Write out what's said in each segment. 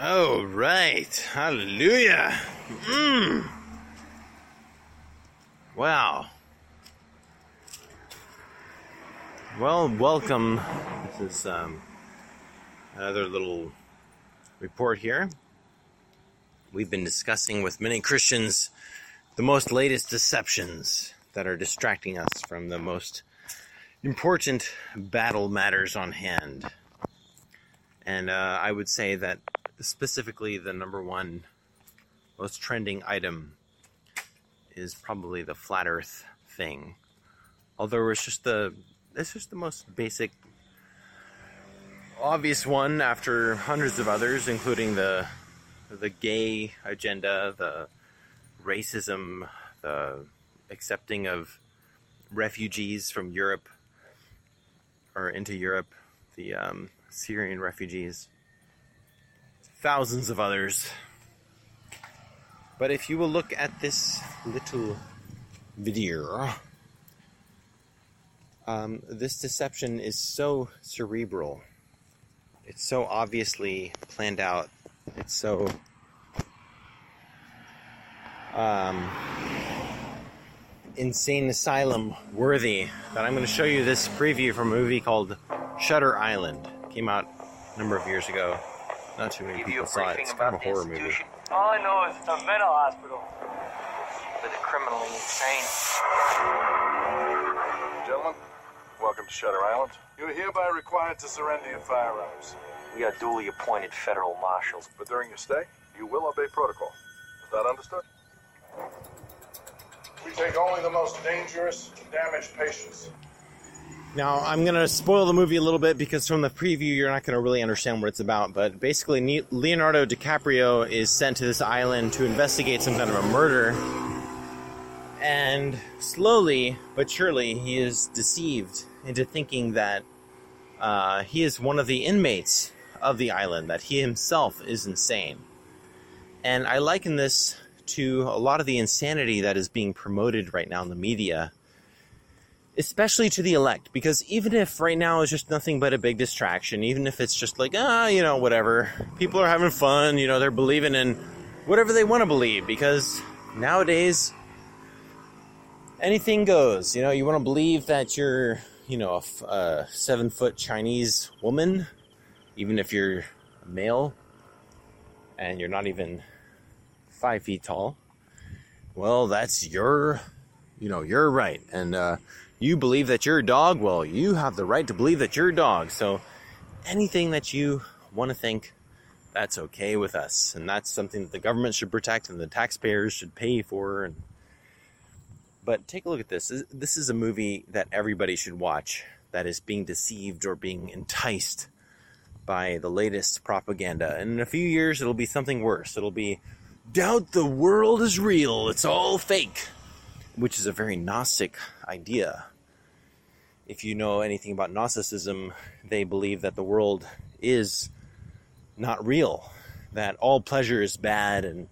Oh, right. Hallelujah. Mmm. Wow. Well, welcome. This is um, another little report here. We've been discussing with many Christians the most latest deceptions that are distracting us from the most important battle matters on hand. And uh, I would say that specifically the number one most trending item is probably the flat earth thing. Although it's just the it's just the most basic obvious one after hundreds of others, including the the gay agenda, the racism, the accepting of refugees from Europe or into Europe, the um, Syrian refugees, thousands of others. But if you will look at this little video, um, this deception is so cerebral. It's so obviously planned out. It's so um, insane asylum worthy that I'm going to show you this preview from a movie called Shutter Island. It came out a number of years ago. Not too many people saw it. It's kind of a horror movie. All I know is it's a mental hospital for the criminally insane. Gentlemen, welcome to Shutter Island. You're hereby required to surrender your firearms. We are duly appointed federal marshals. But during your stay, you will obey protocol. Is that understood? We take only the most dangerous, and damaged patients. Now, I'm going to spoil the movie a little bit because from the preview, you're not going to really understand what it's about. But basically, Leonardo DiCaprio is sent to this island to investigate some kind of a murder. And slowly but surely, he is deceived into thinking that uh, he is one of the inmates of the island, that he himself is insane. And I liken this to a lot of the insanity that is being promoted right now in the media especially to the elect, because even if right now is just nothing but a big distraction, even if it's just like, ah, you know, whatever, people are having fun, you know, they're believing in whatever they want to believe, because nowadays anything goes. You know, you want to believe that you're, you know, a, seven foot Chinese woman, even if you're a male and you're not even five feet tall. Well, that's your, you know, you're right. And, uh, you believe that you're a dog, well, you have the right to believe that you're a dog. So anything that you want to think, that's okay with us. And that's something that the government should protect and the taxpayers should pay for. And but take a look at this. This is a movie that everybody should watch that is being deceived or being enticed by the latest propaganda. And in a few years, it'll be something worse. It'll be, doubt the world is real, it's all fake which is a very Gnostic idea. If you know anything about Gnosticism, they believe that the world is not real, that all pleasure is bad and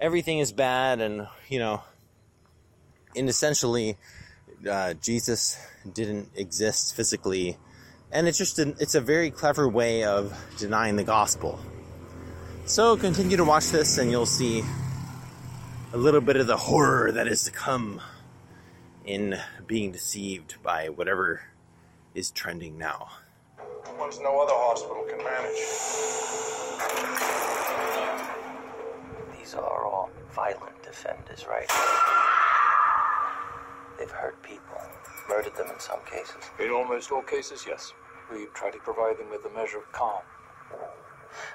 everything is bad, and you know, and essentially, uh, Jesus didn't exist physically, and it's just an, it's a very clever way of denying the gospel. So continue to watch this, and you'll see a little bit of the horror that is to come in being deceived by whatever is trending now. Ones no other hospital can manage. These are all violent offenders, right? They've hurt people, murdered them in some cases. In almost all cases, yes. We try to provide them with a measure of calm.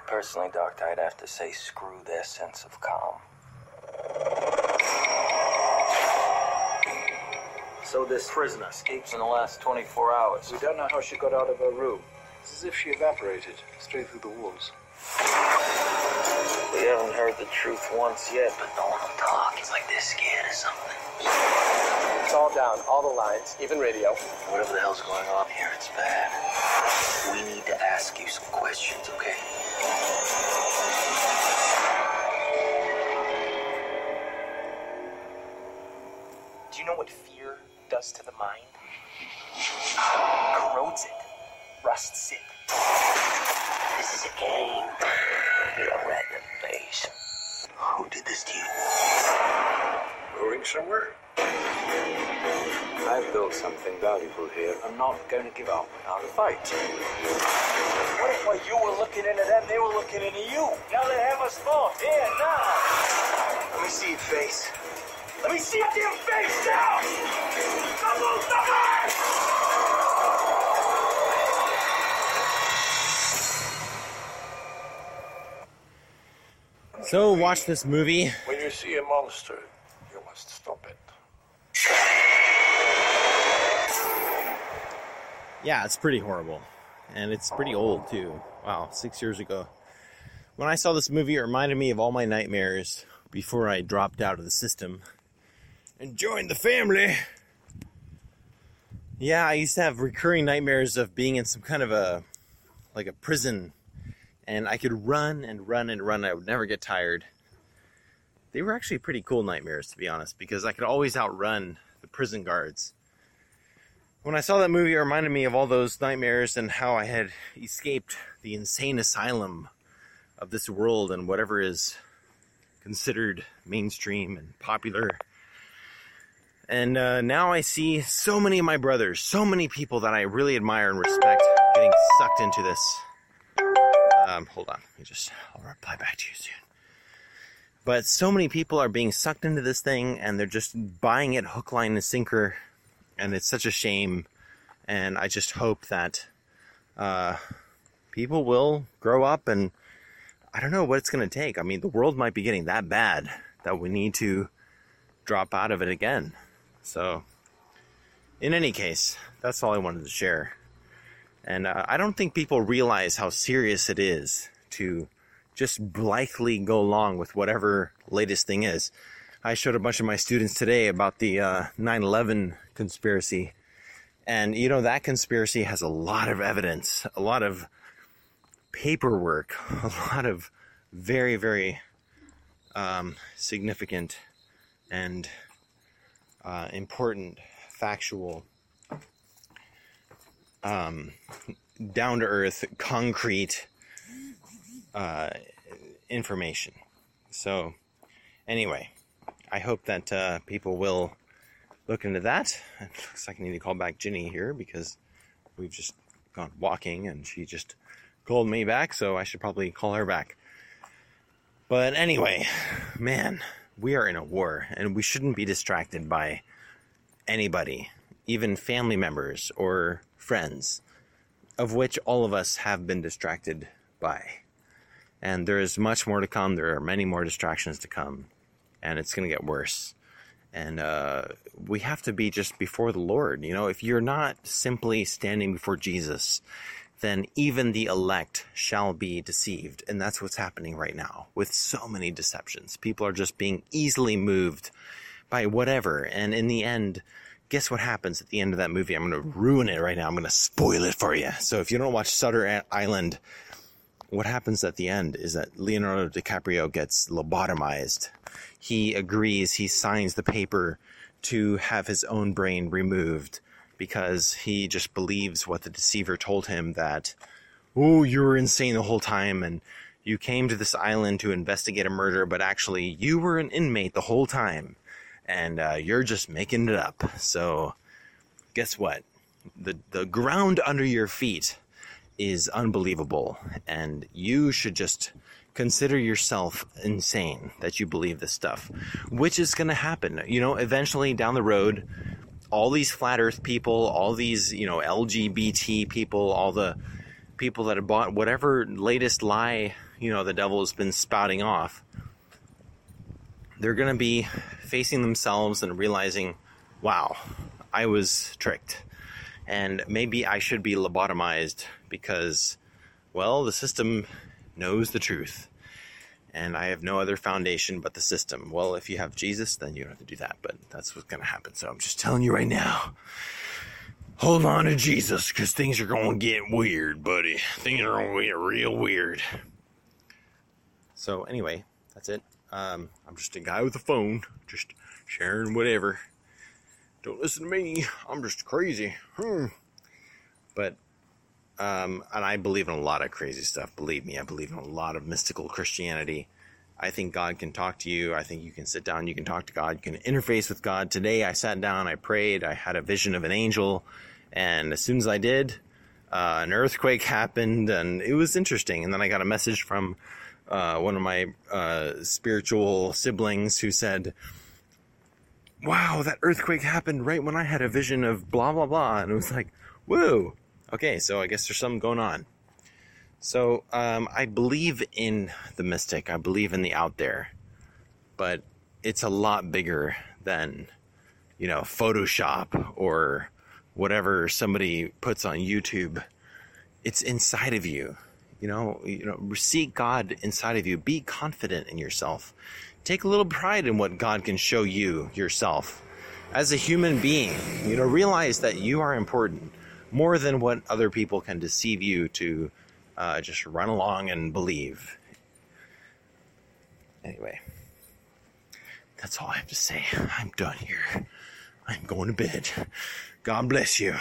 Personally, Doctor, I'd have to say screw their sense of calm. So this prisoner escapes in the last 24 hours. We don't know how she got out of her room. It's as if she evaporated straight through the walls. We haven't heard the truth once yet, but don't let them talk. It's like they're scared of something. It's all down, all the lines, even radio. Whatever the hell's going on here, it's bad. We need to ask you some questions, okay? Do you know what does to the mind corrodes it, rusts it. This is a game. You're in face. Who did this to you? Going somewhere? I've built something valuable here. I'm not going to give up without a fight. What if while you were looking into them, they were looking into you? Now they have us both here now. Let me see your face. Let me see your damn face now! Double, double! So watch this movie. When you see a monster, you must stop it. Yeah, it's pretty horrible. And it's pretty old too. Wow, six years ago. When I saw this movie, it reminded me of all my nightmares before I dropped out of the system and join the family. Yeah, I used to have recurring nightmares of being in some kind of a like a prison and I could run and run and run. I would never get tired. They were actually pretty cool nightmares, to be honest, because I could always outrun the prison guards. When I saw that movie, it reminded me of all those nightmares and how I had escaped the insane asylum of this world and whatever is considered mainstream and popular. And uh, now I see so many of my brothers, so many people that I really admire and respect getting sucked into this. Um, hold on, let me just, I'll reply back to you soon. But so many people are being sucked into this thing and they're just buying it hook, line, and sinker. And it's such a shame. And I just hope that uh, people will grow up and I don't know what it's going to take. I mean, the world might be getting that bad that we need to drop out of it again. So, in any case, that's all I wanted to share. And uh, I don't think people realize how serious it is to just blithely go along with whatever latest thing is. I showed a bunch of my students today about the uh, 9/11 conspiracy, and you know that conspiracy has a lot of evidence, a lot of paperwork, a lot of very, very um, significant and uh, important factual um, down to earth, concrete uh, information. So, anyway, I hope that uh, people will look into that. It looks like I need to call back Ginny here because we've just gone walking and she just called me back, so I should probably call her back. But anyway, man, we are in a war and we shouldn't be distracted by anybody, even family members or friends, of which all of us have been distracted by. And there is much more to come. There are many more distractions to come, and it's going to get worse. And uh, we have to be just before the Lord. You know, if you're not simply standing before Jesus, then even the elect shall be deceived. And that's what's happening right now with so many deceptions. People are just being easily moved by whatever. And in the end, guess what happens at the end of that movie? I'm going to ruin it right now. I'm going to spoil it for you. So if you don't watch Shutter Island, what happens at the end is that Leonardo DiCaprio gets lobotomized. He agrees, he signs the paper to have his own brain removed because he just believes what the deceiver told him that, oh, you were insane the whole time and you came to this island to investigate a murder, but actually you were an inmate the whole time and uh, you're just making it up. So, guess what? The the ground under your feet is unbelievable, and you should just consider yourself insane that you believe this stuff, which is going to happen. You know, eventually down the road, all these flat Earth people, all these you know LGBT people, all the people that have bought whatever latest lie you know the devil has been spouting off they're going to be facing themselves and realizing, wow, I was tricked. And maybe I should be lobotomized because, well, the system knows the truth. And I have no other foundation but the system. Well, if you have Jesus, then you don't have to do that. But that's what's going to happen. So I'm just telling you right now. Hold on to Jesus because things are going to get weird, buddy. Things are going to get real weird. So, anyway, that's it. Um, I'm just a guy with a phone, just sharing whatever. Don't listen to me. I'm just crazy. Hmm. But, um, and I believe in a lot of crazy stuff. Believe me, I believe in a lot of mystical Christianity. I think God can talk to you. I think you can sit down, you can talk to God, you can interface with God. Today I sat down, I prayed, I had a vision of an angel, and as soon as I did, uh, an earthquake happened, and it was interesting. And then I got a message from uh, one of my uh, spiritual siblings who said, Wow, that earthquake happened right when I had a vision of blah, blah, blah. And it was like, Whoa. Okay, so I guess there's something going on. So um, I believe in the mystic. I believe in the out there, but it's a lot bigger than you know Photoshop or whatever somebody puts on YouTube. It's inside of you. You know, you know, seek God inside of you. Be confident in yourself. Take a little pride in what God can show you yourself. As a human being, you know, realize that you are important more than what other people can deceive you to uh, just run along and believe. Anyway, that's all I have to say. I'm done here. I'm going to bed. God bless you.